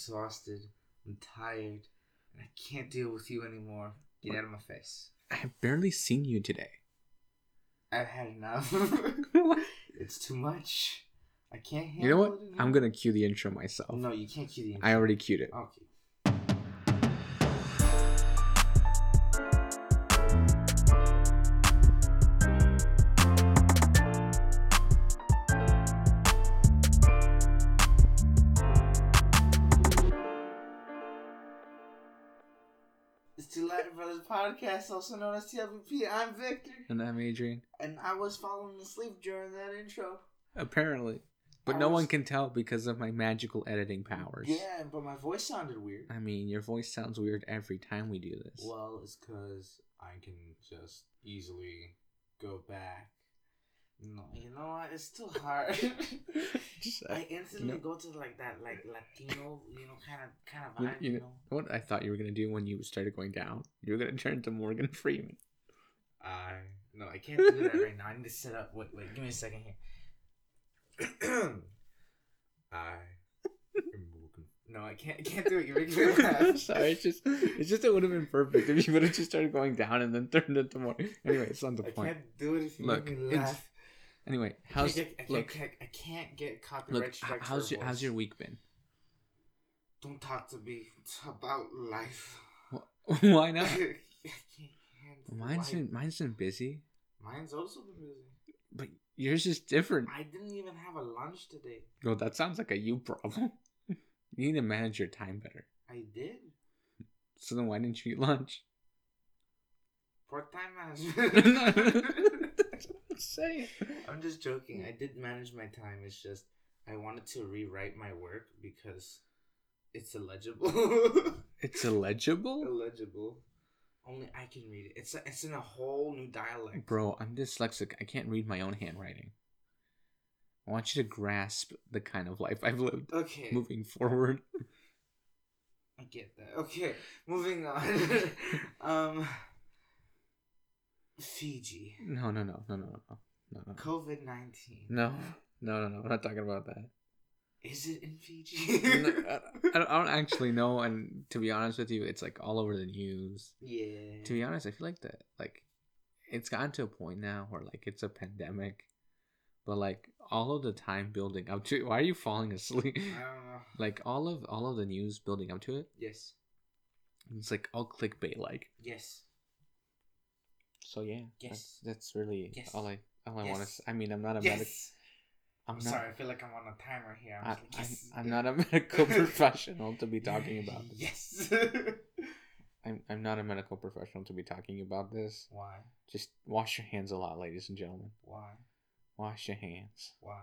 exhausted. I'm tired. And I can't deal with you anymore. Get out of my face. I have barely seen you today. I've had enough. it's too much. I can't handle You know what? it anymore. I'm gonna cue the intro myself. No, you can't cue the intro. I already cued it. Okay. Podcast, also known as TLBP. I'm Victor, And I'm Adrian. and I was falling asleep during that intro. Apparently. But I no was- one can tell because of my magical editing powers. Yeah, but my voice sounded weird. I mean, your voice sounds weird every time we do this. Well, it's because I can just easily go back. No, you know what? It's too hard. Just, uh, I instantly know- go to like that, like Latino, you know, kind of, kind of You- vibe. you You, know- know, what I thought you were gonna do when you started going down? You were gonna turn to Morgan Freeman. I no, I can't do that right now. I need to set up. Wait, wait, give me a second here. I Morgan. No, I can't. I can't do it. You're making me laugh. Sorry, it's just it's just it would have been perfect if you would have just started going down and then turned into more. Anyway, it's not the I point. I can't do it if you Look, make me laugh. Anyway, I how's can't get, I look can't, I can't get copyright look strikes. how's your how's your week been? Don't talk to me. It's about life. Why I not? Mine's life. been mine's been busy, Mine's also been busy. but yours is different. I didn't even have a lunch today. Well, that sounds like a you problem. you need to manage your time better. I did. So then, why didn't you eat lunch? Part time management. Say I'm just joking. I did manage my time. It's just I wanted to rewrite my work because it's illegible. it's illegible, illegible. Only I can read it. It's it's in a whole new dialect. bro. I'm dyslexic. I can't read my own handwriting. I want you to grasp the kind of life I've lived. Okay. Moving forward, I get that. Okay, moving on. um, Fiji. No, no, no, no, no, no, no. no. COVID nineteen. No, no, no, no. We're not talking about that. Is it in Fiji? no, I, don't, I don't actually know, and to be honest with you, it's like all over the news. Yeah. To be honest, I feel like that, like, it's gotten to a point now where like it's a pandemic, but like all of the time building up to it, why are you falling asleep? I don't know. Like all of all of the news building up to it. Yes. It's like all clickbait like. Yes so yeah, Yes. that's, that's really Yes. all I all I want Yes. to. I mean, I'm not a medic. Yes. I'm I'm not. sorry. I feel like I'm on a timer here. I'm, I, like, yes. I'm, I'm not a medical professional to be talking about this. Yes. I'm, I'm not a medical professional to be talking about this. Why? Just wash your hands a lot, ladies and gentlemen. Why? Wash your hands. Why?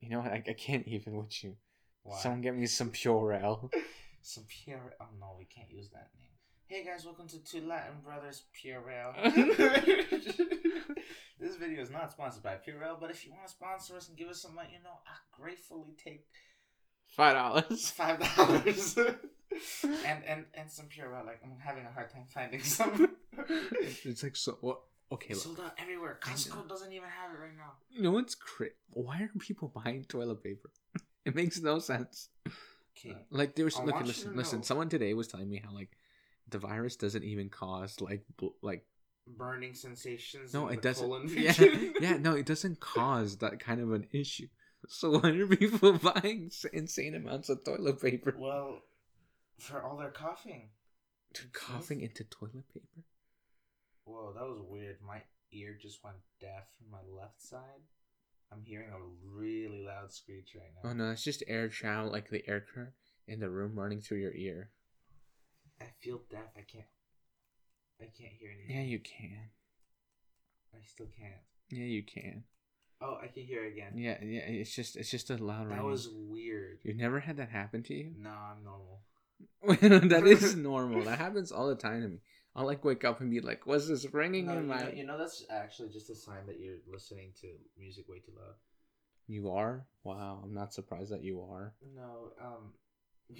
You know what? I, I can't even with you. Why? Someone get me some Purell. Some Pure. Oh no, we can't use that name. Hey guys, welcome to Two Latin Brothers Purell. this video is not sponsored by Purell, but if you want to sponsor us and give us some money, you know, I gratefully take Five dollars. five dollars and and and some Purell. Like I'm having a hard time finding some. It's like so. What? Okay, It's look. sold out everywhere. I know. Costco doesn't even have it right now. You know what's cra Why are people buying toilet paper? It makes no sense. Okay. Like there was I look, want you listen, listen. Someone today was telling me how like the virus doesn't even cause like bl- like Burning sensations. no, it doesn't. Yeah, yeah, no, it doesn't cause that kind of an issue. So why are people buying insane amounts of toilet paper? Well, for all their coughing. Dude, coughing into toilet paper? Whoa, that was weird. My ear just went deaf from my left side. I'm hearing a really loud screech right now. Oh no, it's just air travel, like the air current in the room running through your ear. I feel deaf. I can't. I can't hear anything. Yeah, you can. I still can't. Yeah, you can. Oh, I can hear again. Yeah, yeah. It's just, it's just a loud. That ringing. was weird. You've never had that happen to you? No, I'm normal. that is normal. That happens all the time to me. I'll like wake up and be like, "What's this ringing No, in my?" know, you know that's actually just a sign that you're listening to music way too loud. You are? Wow, I'm not surprised that you are. No, um,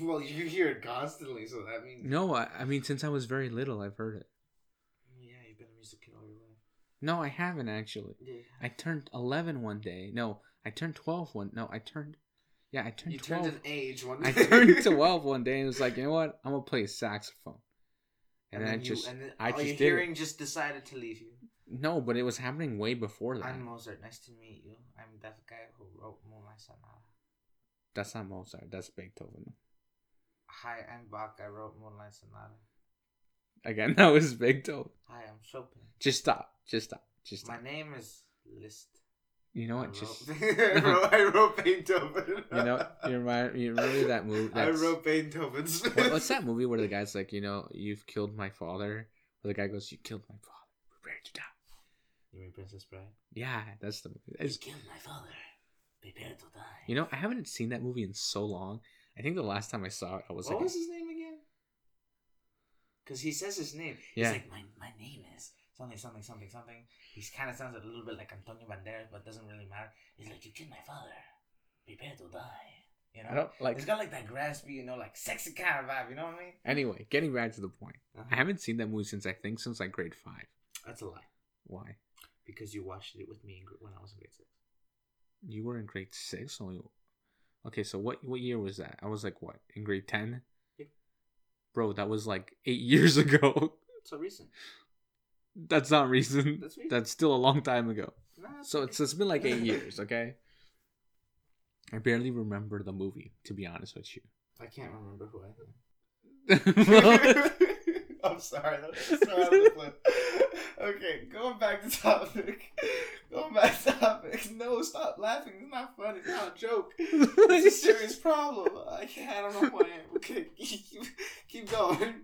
well, you hear it constantly, so that means No, I, I mean since I was very little, I've heard it. Yeah, you've been a music kid all your life. No, I haven't actually. Yeah. I turned 11 one day. No, I turned 12 one. No, I turned. Yeah, I turned You 12. turned an age one Day. I turned 12 one day and was like, you know what? I'm gonna play saxophone. And, then I then you- just and then I just your did it. hearing just decided to leave you. no, but it was happening way before that. I'm Mozart. Nice to meet you. I'm that guy who wrote Moonlight Sonata. That's not Mozart. That's Beethoven. Hi, I'm Bach. I wrote Moonlight Sonata. Again, that was Beethoven. Hi, I'm Chopin. Just stop. Just stop. Just stop. My name is Liszt. You know I what? Just wrote, I, wrote, I wrote Beethoven. you know you remember, you remember that movie? I wrote Beethoven's. what, what's that movie where the guy's like, you know, you've killed my father? Where the guy goes, you killed my father. Prepare to die. You mean Princess Bride? Yeah, that's the movie. It's- killed my father. Prepare to die. you know, I haven't seen that movie in so long. I think the last time I saw it, I was what like, was his name again? Because he says his name. Yeah. He's like, my, my name is something, something, something, something. He kind of sounds a little bit like Antonio Banderas, but doesn't really matter. He's like, you killed my father. Prepare to die. You know? I don't like. It's got like that graspy, you know, like sexy kind of vibe. You know what I mean? Anyway, getting back to the point, I Uh-huh. haven't seen that movie since I think since like grade five. That's a lie. Why? Because you watched it with me in when I was in grade six. You were in grade six only. Okay, so what what year was that? I was like what in grade ten? Yeah. Bro, that was like eight years ago. So recent. That's not recent. That's recent. That's still a long time ago. Nah, So it's it's been like eight years. Okay. I barely remember the movie, to be honest with you. I can't remember who I am. I'm sorry. That's so out of the blue. Okay, going back to topic. Going back to topic. No, stop laughing. It's not funny. It's not a joke. It's a serious problem. I can't. I don't know why. I am. Okay, keep, keep going.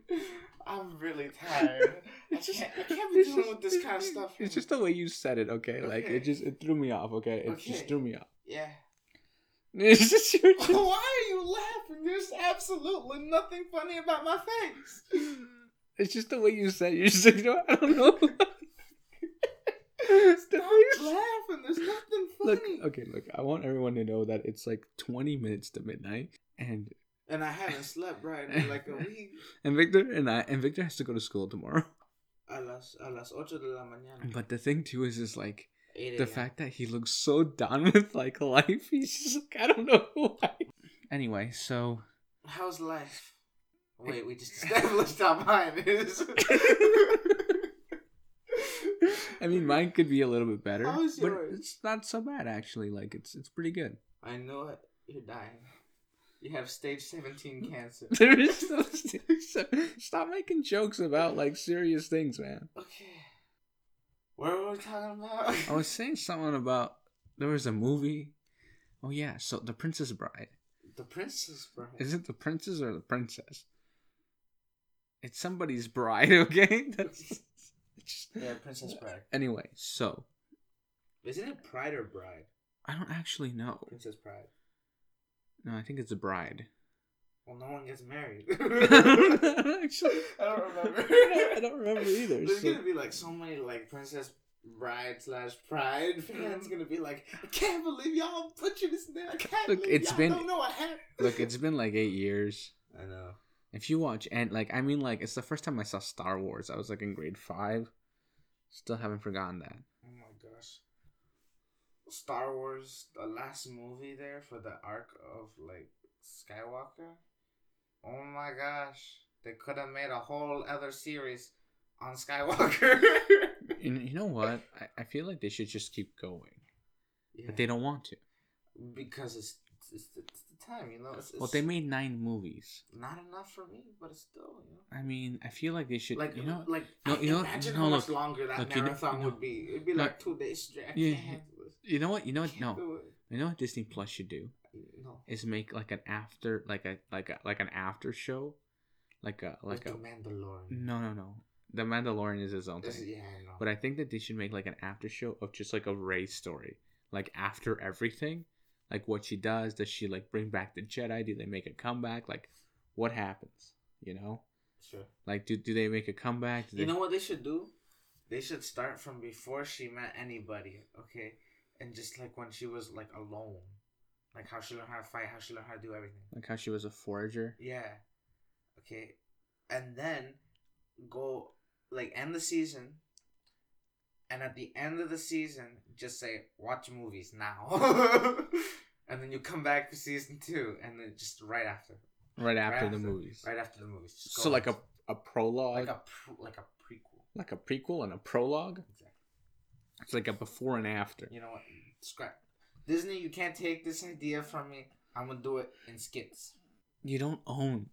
I'm really tired. I It's just- can't. I can't be dealing with this kind of stuff. It's just the way you said it, okay? Like Okay. it just it threw me off, okay? It just threw me off. yeah. It's just you're Why are you laughing? There's absolutely nothing funny about my face. It's just the way you said it. You're just like, you know, I don't know. Stop laughing. There's nothing funny. look, okay, look. I want everyone to know that it's like 20 minutes to midnight, and And I haven't slept right in like a week. and Victor and I and Victor has to go to school tomorrow. A las, a las ocho de la mañana. But the thing too is, is like the fact that he looks so done with like life. He's just like, I don't know why. Anyway, so How's life? Wait, we just established how mine is. I mean, mine could be a little bit better, How is but yours? it's not so bad actually. Like it's it's pretty good. I know it. You're dying. You have stage 17 cancer. There is no stop making jokes about like serious things, man. Okay. What were we talking about? I was saying something about there was a movie. Oh yeah, so the Princess Bride. the Princess Bride. Is it the princess or the princess? It's somebody's bride, okay? That's just... Yeah, Princess Bride. Anyway, so Isn't it Pride or Bride? I don't actually know. Princess Bride. No, I think it's a bride. Well, no one gets married. actually, I don't remember. I don't remember either. There's so- gonna be like so many like Princess Bride slash Pride mm. fans gonna be like, I can't believe y'all butchered this name. I can't Look, believe it's y'all been- don't know what happened. Look, it's been like eight years. I know. If you watch and like I mean like it's the first time I saw Star Wars. I was like in grade five. Still haven't forgotten that. Oh my gosh. Star Wars, the last movie there for the arc of like Skywalker. Oh my gosh. They could have made a whole other series on Skywalker. You, you know what? I, I feel like they should just keep going, yeah. but they don't want to. because it's it's, it's the time, you know. It's, it's Well, they made nine movies. not enough for me, but it's still, you know. I mean, I feel like they should. Like you know, like no, you know- imagine no, how much look, longer that look, marathon you know- would be. It'd be like two days straight. Yeah, can't handle this. you know what? You know what? No, you know what Disney Plus should do No. is make like an after, like a like a like an after show, like a like Like a. the Mandalorian. No, no, no. The Mandalorian is his own thing. yeah, I know. But I think that they should make like an after show of just like a Rey story. Like after everything. Like what she does. Does she like bring back the Jedi? Do they make a comeback? Like what happens? You know? sure. Like do, do they make a comeback? Do You they- know what they should do? They should start from before she met anybody, okay? And just like when she was like alone. Like how she learned how to fight, how she learned how to do everything. like how she was a forager. Yeah. Okay. And then go like end the season. And at the end of the season, just say watch movies now. and then you come back for season two, and then just right after, right after Right the after. movies. right after the movies. So like a a prologue, like like a pr- like a prequel. a, prequel and a prologue. Exactly. It's like a before and after. You know what? Scrap. Disney, you can't take this idea from me. I'm gonna do it in skits. You don't own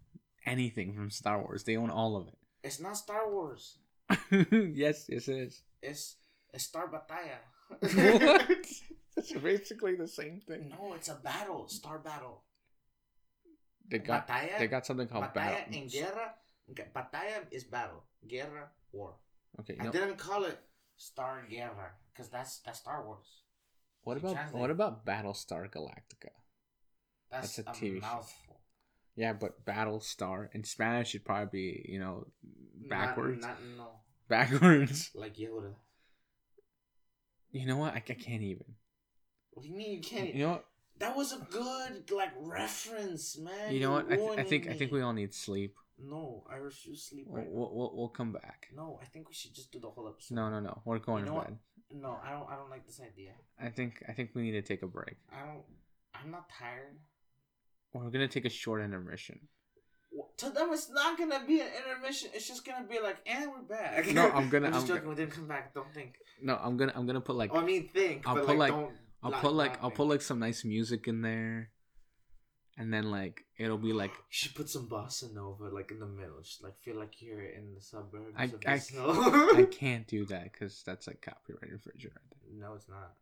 anything from Star Wars. They own all of it. It's not Star Wars. yes, yes. It's it's Star Batalla. What? It's basically the same thing. no, it's a battle. Star battle. They got batalla. they got something called batalla battle. en guerra. Batalla is battle. Guerra war. Okay, I didn't call it Star Guerra because that's that's Star Wars. what about translate. what about Battlestar Galactica? That's, That's a a, TV show. mouthful. Yeah, but Battlestar in Spanish should probably be you know Not- backwards. Not, no. Backwards. Like Yoda. You know what? I, I can't even. What do you mean you can't? You know what? That was a good like reference, man. You know what? I, th- I think I think we all need sleep. No, I refuse sleep We'll, right we'll, we'll, we'll come back. No, I think we should just do the whole episode. No, no, no. We're going You to know what? bed. No, I don't. I don't like this idea. I think I think we need to take a break. I don't. I'm not tired. We're gonna take a short intermission. To them, it's not gonna be an intermission. It's just gonna be like, and we're back. No, I'm gonna- I'm just I'm joking. go- we didn't come back. Don't think. No, I'm gonna I'm gonna put like oh, I mean, think. I'll put, like, like- don't. I'll put like I'll think. put like some nice music in there, and then like it'll be like You should put some bossa nova like in the middle. Just like feel like you're in the suburbs. I- of I-. I can't do that because that's like copyright infringement. No, it's not.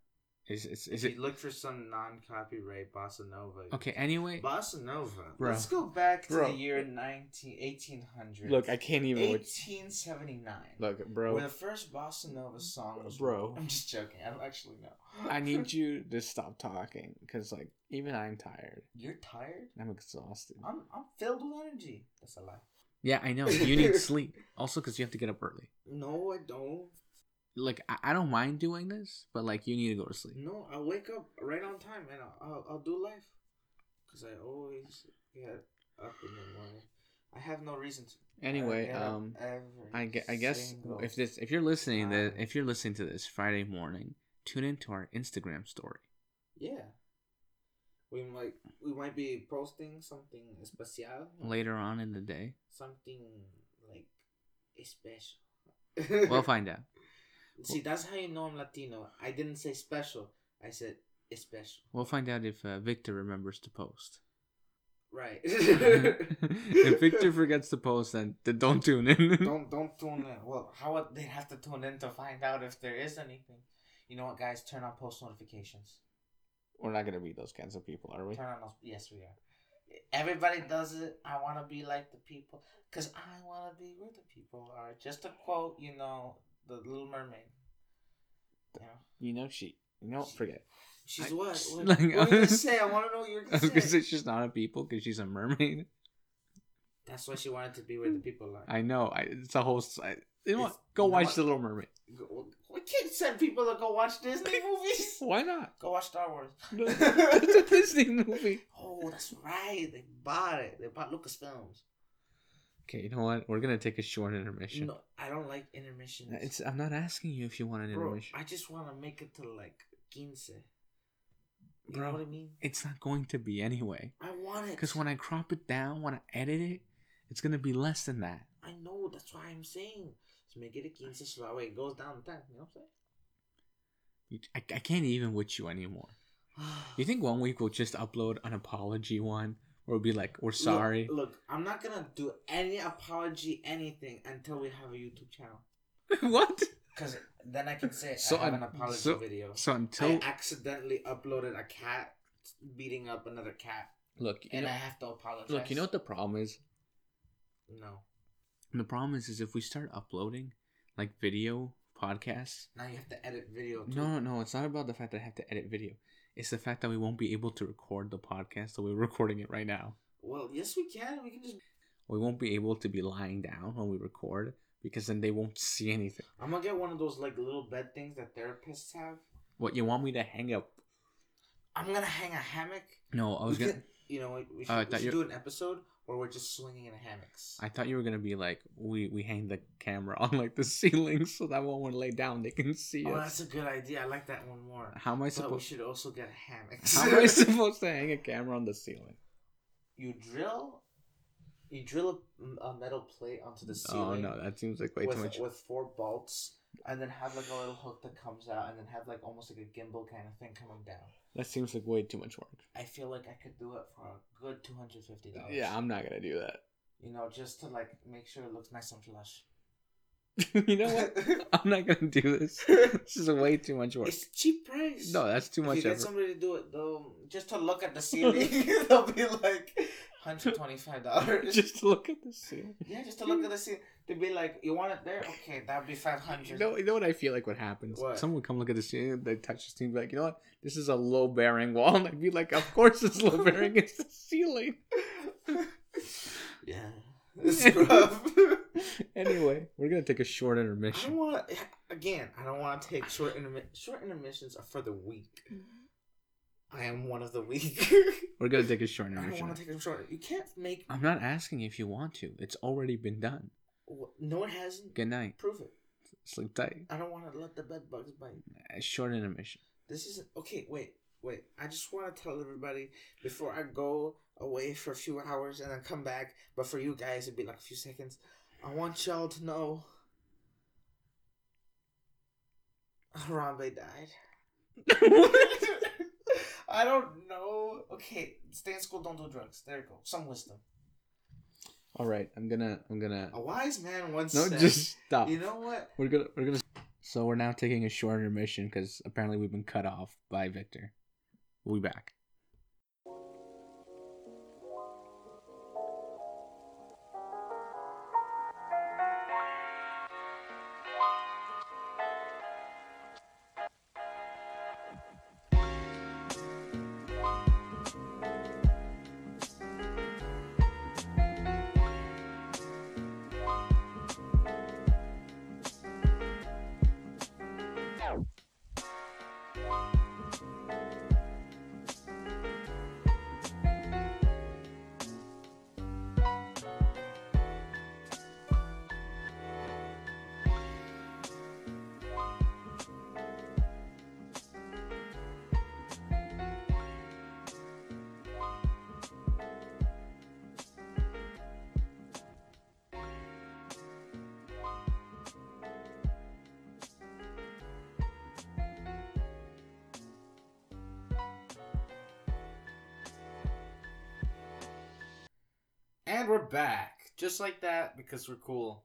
Is is If is it you look for some non-copyright bossa nova. okay? Anyway, Bossa nova. Bro. Let's go back to Bro. the year 19, 1800. look, I can't even. Look, 1879. look bro. When the first bossa nova song was. Bro. I'm just joking. I don't actually know. I need you to stop talking because like even I'm tired. You're tired. I'm exhausted. I'm I'm filled with energy. That's a lie. Yeah, I know. You need sleep. Also, because you have to get up early. No, I don't. Like I, I don't mind doing this, but like you need to go to sleep. No, I'll wake up right on time and I'll I'll, I'll do life. Cause I always get up in the morning. I have no reason to. Anyway, get up um, I, I guess if this if you're listening time. if you're listening to this Friday morning, tune into our Instagram story. Yeah. We might we might be posting something especial. later on in the day. Something like special. We'll find out. See, that's how you know I'm Latino. I didn't say special. I said special. We'll find out if uh, Victor remembers to post. Right. if Victor forgets to post, then, then don't tune in. don't don't tune in. Well, how would they have to tune in to find out if there is anything? You know what, guys? Turn on post notifications. We're not gonna be those kinds of people, are we? Turn on those. Yes, we are. Everybody does it. I want to be like the people, cause I want to be where the people are. Just to quote, you know, the Little Mermaid. You know, You know she. You know, forget. she's I- what? What, like- what are you gonna say? I want to know what you're gonna say. say she's not a people because she's a mermaid. That's why she wanted to be where the people are. I know. I, it's a whole. I, you know what? It's- Go you know watch what? The Little Mermaid. Go- We can't send people to go watch Disney movies. Why not? Go watch Star Wars. it's a Disney movie. oh, that's right. They bought it. They bought Lucasfilms. Okay, you know what? We're gonna take a short intermission. No, I don't like intermissions. It's. I'm not asking you if you want an Bro, intermission. I just want to make it to like quince. You Bro. know what I mean? It's not going to be anyway. I want it. Because when I crop it down, when I edit it, it's gonna be less than that. I know. That's why I'm saying. Just make it a quince so that way it goes down the time. You know what I'm saying? I, I can't even with you anymore. You think one week we'll just upload an apology one, or we'll be like, "We're sorry." Look, look, I'm not gonna do any apology, anything until we have a YouTube channel. what? Cause then I can say So I have un- an apology so- video. So until I accidentally uploaded a cat beating up another cat, look, and know, I have to apologize. look, you know what the problem is? No. The problem is, is if we start uploading like video podcasts. Now you have to edit video. Too. No, no, no. It's not about the fact that I have to edit video. It's the fact that we won't be able to record the podcast way we're recording it right now. Well, yes, we can. We can just. We won't be able to be lying down when we record because then they won't see anything. I'm gonna get one of those like little bed things that therapists have. What you want me to hang up? I'm gonna hang a hammock. No, I was we gonna. could, you know, we should, Oh, I we thought should do an episode or we're just swinging in hammocks. I thought you were gonna be like we we hang the camera on like the ceiling so that when we lay down they can see oh, us. that's a good idea. I like that one more. How am I But we supposed? should also get hammocks. How am I supposed to hang a camera on the ceiling? you drill, you drill a, a metal plate onto the ceiling. Oh no, that seems like way with, too much. with four bolts, and then have like a little hook that comes out, and then have like almost like a gimbal kind of thing coming down. That seems like way too much work. I feel like I could do it for a good two hundred fifty dollars. Yeah, I'm not gonna do that. you know, just to like make sure it looks nice and flush. you know what? I'm not gonna do this. This is way too much work. it's cheap price. No, that's too if much you get effort. somebody to do it, though, just to look at the ceiling, they'll be like hundred twenty five dollars. Just to look at the ceiling. yeah, just to look at the ceiling. They'd be like, "You want it there? Okay, that'd be five hundred. You know, you know what I feel like what happens? What? Someone would come look at the ceiling, they touch the ceiling, be like, you know what? This is a low bearing wall. And I'd be like, of course it's low bearing, it's the ceiling. yeah, it's rough. anyway, we're gonna take a short I intermission. don't want. Again, I don't want to take short intermi- Short intermissions are for the weak. I am one of the weak. We're gonna take a short intermission. I don't want to take them short. You can't make. I'm not asking if you want to. It's already been done. No, it hasn't. Good night. Prove it. Sleep tight. I don't want to let the bed bugs bite. A short intermission. This isn't okay. Wait, wait. I just want to tell everybody before I go away for a few hours and then come back. But for you guys, it'd be like a few seconds. I want y'all to know Harambe died. I don't know. Okay, stay in school. Don't do drugs. There you go. Some wisdom. All right, I'm gonna, I'm gonna. A wise man once No, said. just stop. You know what? We're gonna, we're gonna. So we're now taking a short intermission because apparently we've been cut off by Victor. We'll be back. And we're back, just like that, because we're cool.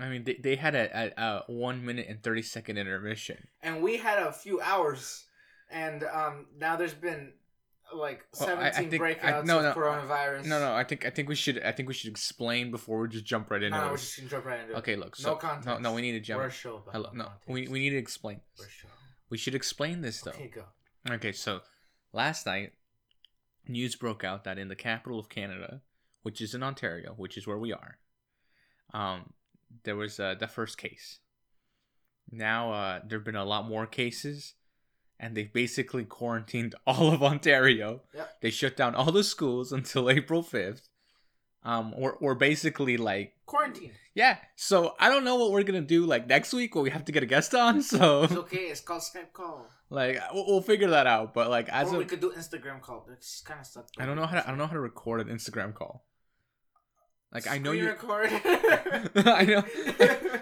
I mean, they, they had a, a, a one minute and thirty second intermission. and we had a few hours, and um, now there's been like Well, I- I seventeen think- I- breakouts no, of no, coronavirus. No, no, I think I think we should I think we should explain before we just jump right no, into no, it. we're just gonna jump right into it. Okay, look. No So, no, context. no, we need to jump. We're show. About Hello, no, context. we, we need to explain. We're show. We should explain this though. Okay, go. Okay, so last night, news broke out that in the capital of Canada, which is in Ontario, which is where we are, um, there was uh, the first case. Now, uh, there have been a lot more cases, and they've basically quarantined all of Ontario. Yep. They shut down all the schools until April 5th. Um, we're, we're basically like, Quarantine. yeah, so I don't know what we're gonna do like next week, but we have to get a guest on, so It's okay. It's called Skype call. like we'll, we'll figure that out. But like as or we could do Instagram call. It's kind of stuck. I don't know how to I don't know how to record an Instagram call. Like I know Screen you record. I know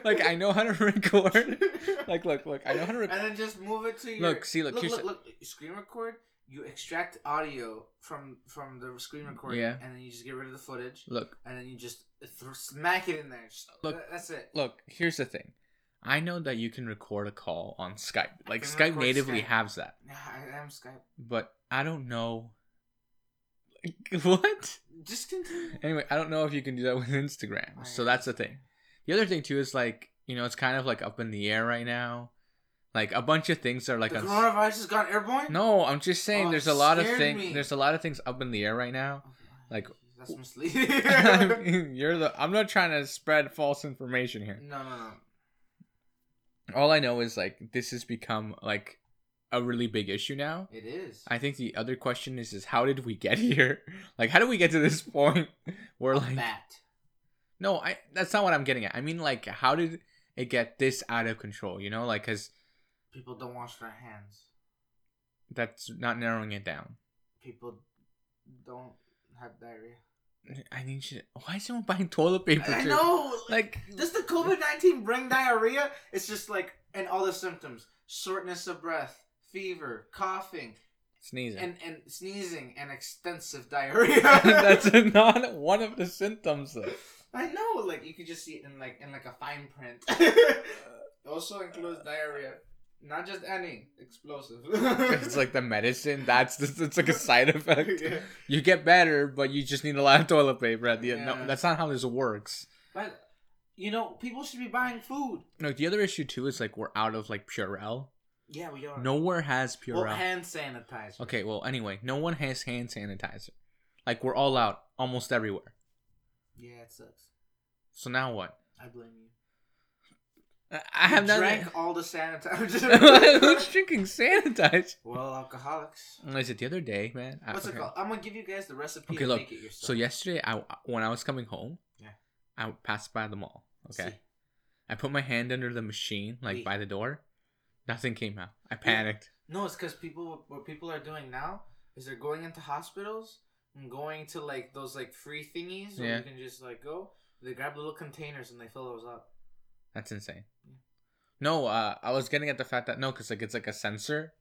like I know how to record. Like look, look, I know how to record. and then just move it to your. Look, see, look, look, look, look. Screen record. You extract audio from from the screen recording, Yeah. and then you just get rid of the footage, Look, and then you just th- smack it in there. Just, Look. that's it. look, here's the thing. I know that you can record a call on Skype. Like Skype natively Skype. has that. Yeah, I am Skype. But I don't know what? Just continue. Anyway, I don't know if you can do that with Instagram. I So that's the thing. The other thing too is like, you know, it's kind of like up in the air right now. Like a bunch of things are like the on coronavirus has gone airborne. No, I'm just saying Oh, there's a lot of things there's a lot of things up in the air right now. Okay. Like- that's misleading. I mean, you're the I'm not trying to spread false information here. no, no, no. All I know is like this has become like a really big issue now. It is. I think the other question is is how did we get here? Like how did we get to this point where like Bat. no, I that's not what I'm getting at. I mean like how did it get this out of control, you know? Like cuz People don't wash their hands. that's not narrowing it down. People don't have diarrhea. I need you to, Why is someone buying toilet paper? I too? know. Like Does the COVID nineteen bring diarrhea? It's just like and all the symptoms: shortness of breath, fever, coughing, sneezing. and and sneezing, and extensive diarrhea. that's not one of the symptoms though. I know. Like you could just see it in like in like a fine print. Uh, also includes diarrhea, not just any explosive. It's like the medicine. That's it's like a side effect. Yeah. You get better, but you just need a lot of toilet paper at the end. Yeah. No, that's not how this works. But you know, people should be buying food. No, the other issue too is like we're out of like Purell. Yeah, we are. Nowhere has Purell. well, hand sanitizer. okay, well anyway, no one has hand sanitizer. Like we're all out almost everywhere. Yeah, it sucks. So now what? I blame you. I I have nothing. drank all the sanitizer. Who's drinking sanitizer? well, alcoholics. Is it the other day, man? What's okay. it called? I'm gonna give you guys the recipe Okay, to look, make it yourself. So yesterday, I when I was coming home, Yeah. I passed by the mall. Okay, See. I put my hand under the machine, like by the door. Nothing came out. I panicked. No, it's because people what people are doing now is they're going into hospitals and going to like those like free thingies where Yeah. you can just like go. They grab little containers and they fill those up. That's insane. Yeah. No, uh, I was getting at the fact that no, because like it's like a sensor.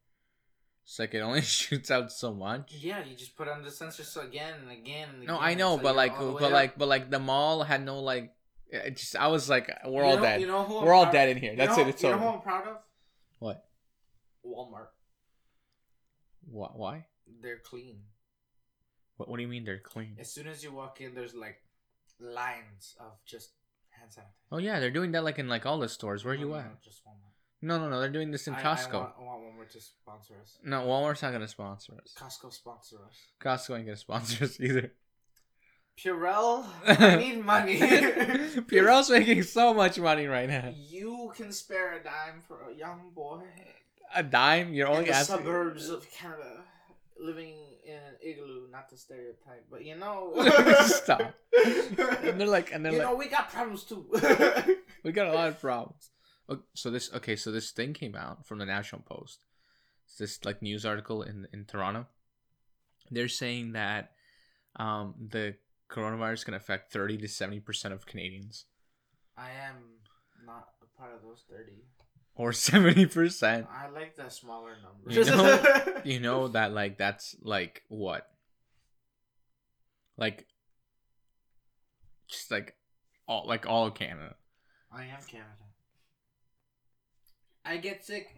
It's like it only shoots out so much. Yeah, you just put on the sensor so again and again and again. No, I know, but like, all the way but up. like, but like the mall had no like. It just I was like, we're You all know- dead. You know who we're I'm all dead in here. you That's know- it. It's you know who I'm proud of? What? Walmart. Why? Why? They're clean. What? What do you mean they're clean? As soon as you walk in, there's like lines of just hand sanitizer. Oh yeah, they're doing that like in like all the stores. Where are No, you no, at? no, just Walmart. No, no, no. They're doing this in I- Costco. I want, I want Walmart to sponsor us. No, Walmart's not gonna sponsor us. Costco sponsor us. Costco ain't gonna sponsor us either. Purell, I need money. Purell's making so much money right now. you can spare a dime for a young boy A dime? You're only in the asking. suburbs of Canada, living in an igloo. Not to stereotype, but you know. Stop. And they're like, and they're you like, know, we got problems too. we got a lot of problems. So this, okay, so this thing came out from the National Post. It's this like news article in in Toronto. They're saying that um, the coronavirus can affect thirty to seventy percent of Canadians, I am not a part of those thirty. or seventy percent. I like the smaller number. You know- you know that like that's like what like just like all like all of canada I am Canada. I get sick.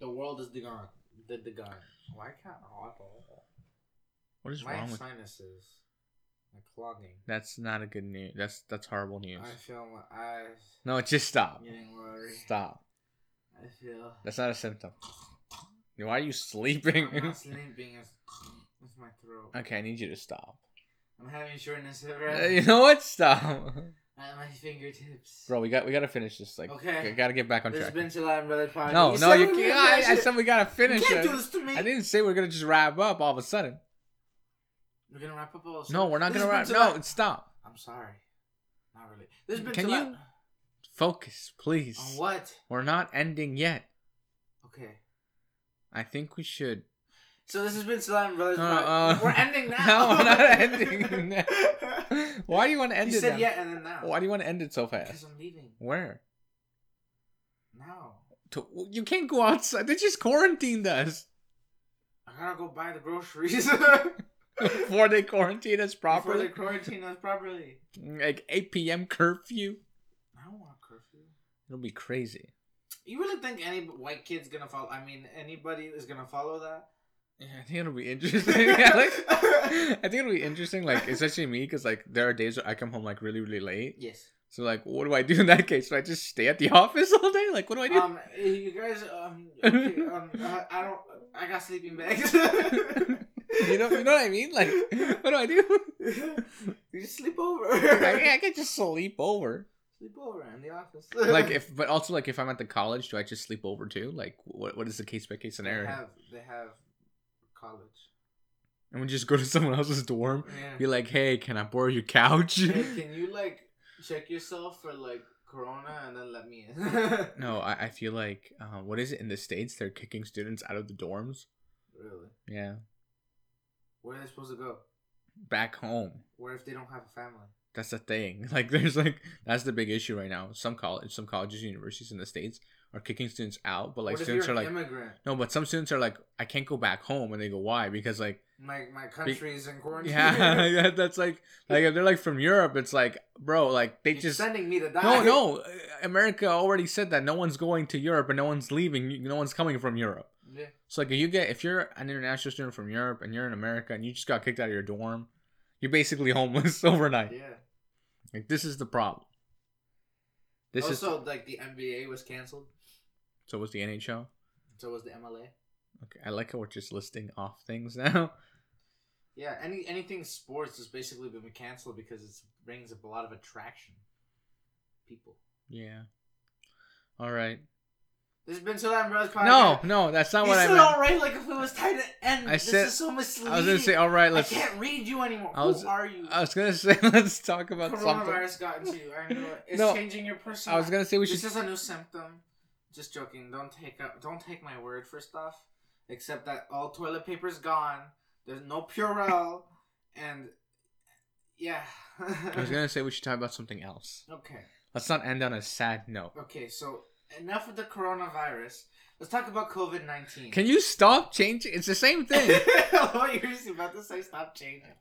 The world is the gone. The the gone. Why can't oh, I? what is my wrong with sinuses clogging? that's not a good news that's that's horrible news I feel my eyes no just stop getting watery. stop I feel. that's not a symptom why are you sleeping I'm not sleeping. It's, it's my throat. okay i need you to stop I'm having shortness of Uh, breath you know what stop at my fingertips. bro we got we gotta finish this like Okay. we gotta get back on This has track been July and Brother Podcast. no no you can't I, I said we gotta finish you can't it do this to me. i didn't say we are gonna just wrap up all of a sudden We're gonna wrap up all. no we're not This gonna wrap no stop I'm sorry. Not really. This has been Can you- Focus, please. On what? We're not ending yet. Okay. I think we should. So this has been Slime Brothers. Uh, uh, we're ending now. No, we're not ending now. Why do you want to end you it? said now? yeah, and then now. Why do you want to end it so fast? Because? I'm leaving Where? now. To, you can't go outside. They just quarantined us I gotta go buy the groceries before they quarantine us properly. before they quarantine us properly. Like 8 p.m. curfew. I don't want curfew. It'll be crazy. You really think any white kid's gonna follow? I mean, anybody is gonna follow that? Yeah, I think it'll be interesting. yeah, like, I think it'll be interesting, like especially me, because like there are days where I come home like really, really late. yes. So like, what do I do in that case? Do I just stay at the office all day? Like, what do I do? Um, you guys, um, okay, um, I, I don't, I got sleeping bags. you know, you know what I mean? Like, what do I do? you just sleep over. I, I can just sleep over. Sleep over in the office. like if, but also like if I'm at the college, do I just sleep over too? Like what what is the case by case scenario? they have they have college. And we just go to someone else's dorm, Yeah. be like, hey, can I borrow your couch? hey, can you like check yourself for like corona and then let me in? no, I, I feel like uh, what is it in the states? They're kicking students out of the dorms. Really? Yeah, Where are they supposed to go? back home. Where if they don't have a family? That's the thing. Like, there's like that's the big issue right now. Some college, some colleges, universities in the states are kicking students out, but like what students are like, immigrant? no, but some students are like, I can't go back home, and they go, why? Because like, My my country's in quarantine. yeah, that's like, like if they're like from Europe, it's like, bro, like they You're just sending me to die. no, no. America already said that no one's going to Europe and no one's leaving. No one's coming from Europe. Yeah. So like, if you get if you're an international student from Europe and you're in America and you just got kicked out of your dorm, you're basically homeless overnight. Yeah. Like this is the problem. This oh, is also, like the NBA was canceled. so was the NHL. So was the MLA. Okay, I like how we're just listing off things now. Yeah, any anything sports has basically been canceled because it brings up a lot of attraction. People. Yeah. All right. This has been so that Bros podcast. No, no, that's not you what I meant. all right, like if it was time to end. I this said- is so misleading. I was gonna say, all right, let's. I can't read you anymore. I was- Who are you? I was gonna say, let's talk about something. Coronavirus got into you. I know it. It's No, changing your personality. I was gonna say we This should. is a new symptom. Just joking. Don't take up. Don't take my word for stuff. Except that all toilet paper's gone. There's no Purell, and yeah. I was gonna say we should talk about something else. okay. Let's not end on a sad note. Okay. So enough with the coronavirus. Let's talk about COVID nineteen. Can you stop changing? It's the same thing. what you're just about to say? Stop changing.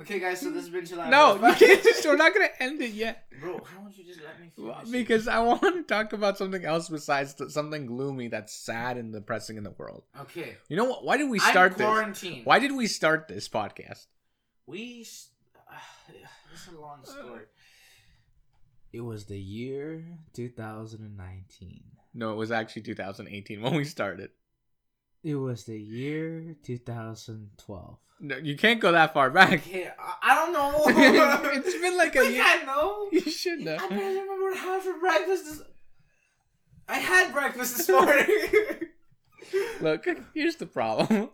okay, guys. So this has been July. no, you can't just. We're not gonna end it yet Bro, why don't you just let me Well, because I want to talk about something else besides th- something gloomy that's sad and depressing in the world. okay. You know what? Why did we I'm start this? Why did we start this podcast? We. Uh, this is a long story. It was the year 2019. No, it was actually 2018 when we started. It was the year 2012. No, you can't go that far back. I, I don't know. it's been like a Like, year. I know. You should know. I barely remember what I had for breakfast. This... I had breakfast this morning. Look, here's the problem.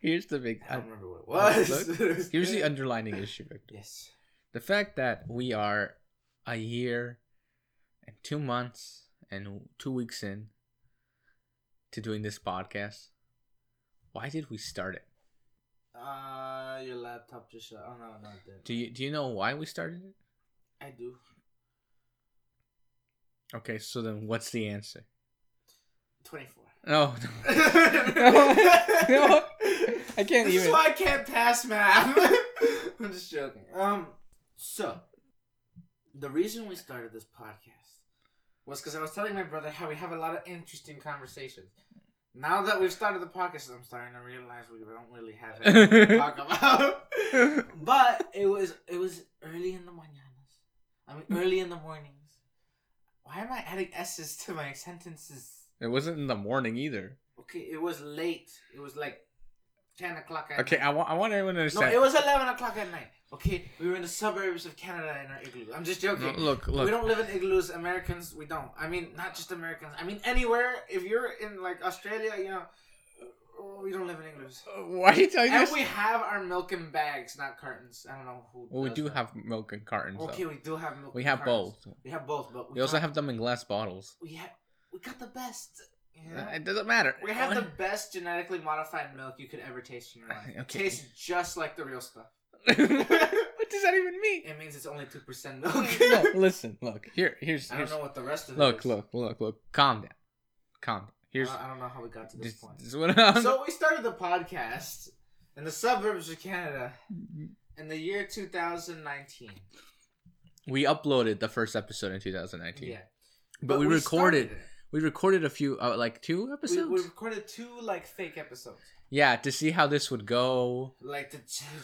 here's the big. I don't remember what it was. Look, Here's the underlining issue, Victor. yes. The fact that we are a year and two months and two weeks in to doing this podcast. Why did we start it? Uh, your laptop just shut. Oh no, no, it didn't. Do you do you know why we started it? I do. Okay, so then what's the answer? Twenty-four. No, no, no, I can't this even. is why I can't pass math. I'm just joking. Um, so the reason we started this podcast was because I was telling my brother how we have a lot of interesting conversations. Now that we've started the podcast, I'm starting to realize we don't really have anything to talk about. But it was it was early in the mañanas. I mean, early in the mornings. Why am I adding s's to my sentences? It wasn't in the morning either. Okay, it was late. It was like ten o'clock at Okay, night. I want I want everyone to understand. No, it was eleven o'clock at night. Okay, we were in the suburbs of Canada in our igloo. I'm just joking. No, look, We don't live in igloos. Americans, we don't. I mean, not just Americans. I mean, anywhere. If you're in like Australia, you know, oh, we don't live in igloos. Uh, why are you telling And us? we have our milk in bags, not cartons. I don't know who. Well, we do that. have milk in cartons. Okay, though. we do have milk. We have cartons. both. We have both, but we, We also have them in glass bottles. We have. We got the best. Know? It doesn't matter. We have the best genetically modified milk you could ever taste in your life. It Okay. tastes just like the real stuff. What does that even mean? It means it's only two percent milk. no, listen, look. Here, here's, I don't know what the rest of it look, is. look, look, look. Calm down, calm down. Here's I don't know how we got to this point. this is what I'm. So we started the podcast in the suburbs of Canada in the year 2019. we uploaded the first episode in 2019, Yeah, but, we, recorded. We recorded a few, uh, like two We, episodes. we recorded two like fake episodes, Yeah, to see how this would go. like to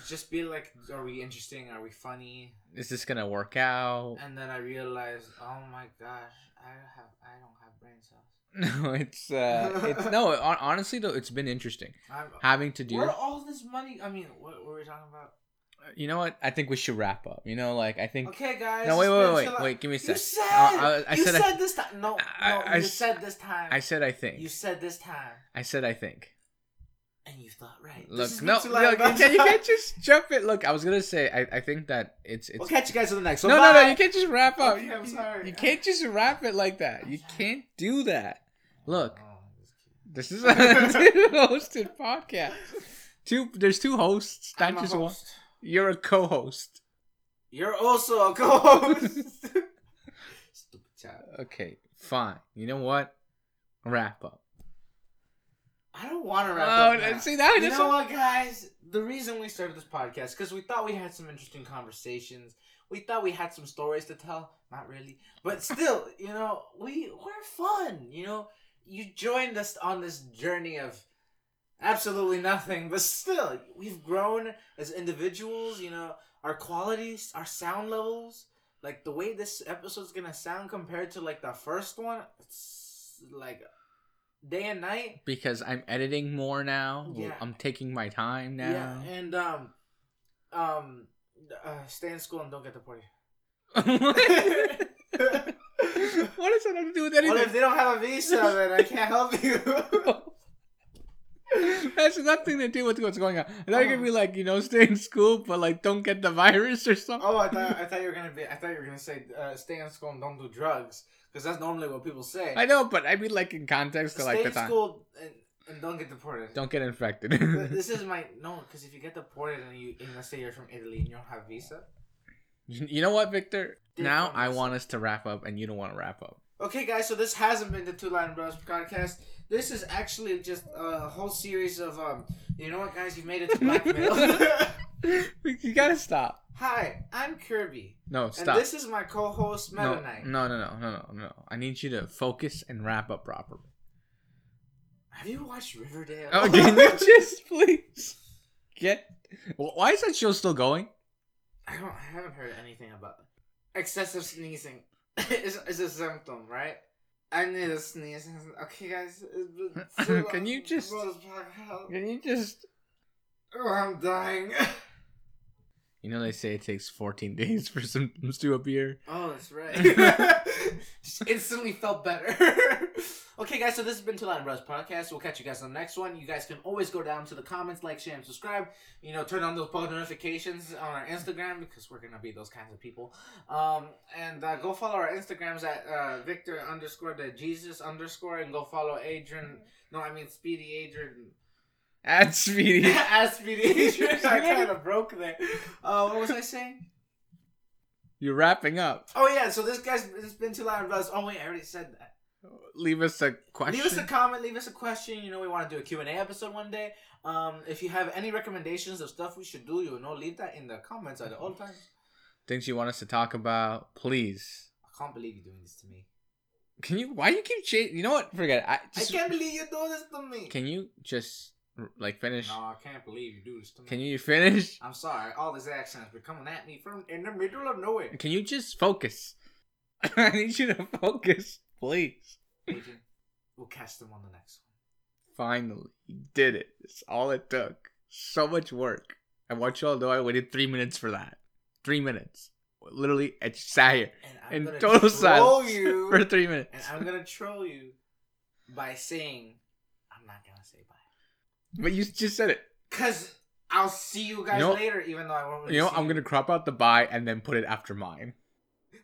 just be like, are we interesting? Are we funny? Is this gonna work out? And then I realized, oh my gosh, I have I don't have brain cells. No, it's uh, it's no. Honestly, though, it's been interesting I'm, having to do. where all this money? I mean, what, what were we talking about? You know what? I think we should wrap up. You know, like I think. Okay, guys. No, wait, wait, been wait, wait. Give me a second. You said. Uh, I, I you said. said, I, this time. No, I- no. I you said this time. I said I think. You said this time, I said I think. And you thought right. Look, This is no, Mixed look, Live you can't, you can't just jump it. Look, I was gonna say, I, I think that it's it's. We'll catch you guys on the next one. no, no, no, you can't just wrap up. Okay, I'm You- sorry. You can't just wrap it like that. You can't do that. Look, Oh, I'm just kidding. this is a hosted podcast. Two, there's two hosts, not I'm a just one. host. You're a co-host. You're also a co-host. Stupid child. Okay, fine. You know what? Wrap up. I don't want to wrap Oh, up. now. see now, You know what, guys? The reason we started this podcast because we thought we had some interesting conversations. We thought we had some stories to tell. Not really, but still, you know, we we're fun. You know, you joined us on this journey of absolutely nothing, but still, we've grown as individuals. You know, our qualities, our sound levels, like the way this episode's gonna sound compared to like the first one. It's like day and night. because I'm editing more now. Yeah. I'm taking my time now. Yeah, and um, um, uh, stay in school and don't get deported. what does that have to do with anything? Well, if they don't have a visa, then I can't help you. That's nothing to do with what's going on. I thought you could be like, you know, stay in school, but like, don't get the virus or something. oh, I thought I thought you were gonna be. I thought you were gonna say uh, stay in school and don't do drugs because that's normally what people say. I know, but I mean, like in context to stay like the in time. school and, and don't get deported. Don't get infected. Th- this is my no, because if you get deported and you and let's say you're from Italy and you don't have visa. you know what, Victor? Now I want us to wrap up, and you don't want to wrap up. Okay, guys, so this hasn't been the Two Line Bros podcast. This is actually just a whole series of um. You know what, guys? You've made it to blackmail. you gotta stop. Hi, I'm Kirby, No, and stop. this is my co-host Meta no, Knight. no, no, no, no, no, no. I need you to focus and wrap up properly. Have you watched Riverdale? Oh, can you just please get? Wh- Why is that show still going? I don't. I haven't heard anything about excessive sneezing. is is a symptom, right? I need a sneeze. Okay, guys. Can you just- Can you just? Oh, I'm dying. You know they say it takes 14 days for symptoms to appear. Oh, that's right. Just instantly felt better. okay, guys, so this has been Line Bros Podcast. We'll catch you guys on the next one. You guys can always go down to the comments, like, share, and subscribe. You know, turn on those post notifications on our Instagram because we're gonna be those kinds of people. Um, and uh, go follow our Instagrams at uh, Victor underscore the Jesus underscore, and go follow Adrian. No, I mean Speedy Adrian. At Speedy. At Speedy. I kind of broke there. Uh, what was I saying? You're wrapping up. Oh yeah, so this guy's it's been too loud buzz. Oh wait, I already said that. Leave us a question. Leave us a comment, leave us a question. You know, we want to do a Q&A episode one day. Um, if you have any recommendations of stuff we should do, you know, leave that in the comments at all times. Things you want us to talk about, please. I can't believe you're doing this to me. Can you? Why you keep chasing? You know what? Forget it. I, just, I can't believe you're doing this to me. Can you just like finish? No, I can't believe you do this to me. Can you finish? I'm sorry. All these accents are coming at me from in the middle of nowhere. Can you just focus? I need you to focus, please. Agent, we'll cast them on the next one. Finally, you did it. It's all it took. So much work. I want you all to know I waited three minutes for that. Three minutes. Literally, I just sat here in total troll silence you. for three minutes. and I'm gonna troll you by saying I'm not gonna say bye. But you just said it. Cause I'll see you guys You know- later, even though I won't. Really You know, see I'm gonna crop out the bye and then put it after mine.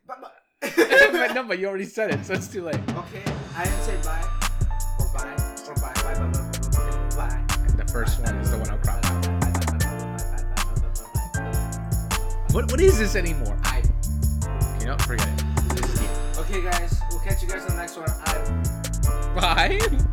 But, but- but no, but you already said it, so it's too late. Okay, I didn't say bye or bye or bye bye bye bye bye bye. And the first one is the one I'll crop out. What what is this anymore? I. You know, forget it. This is it. Okay, guys, we'll catch you guys on the next one. I. Bye.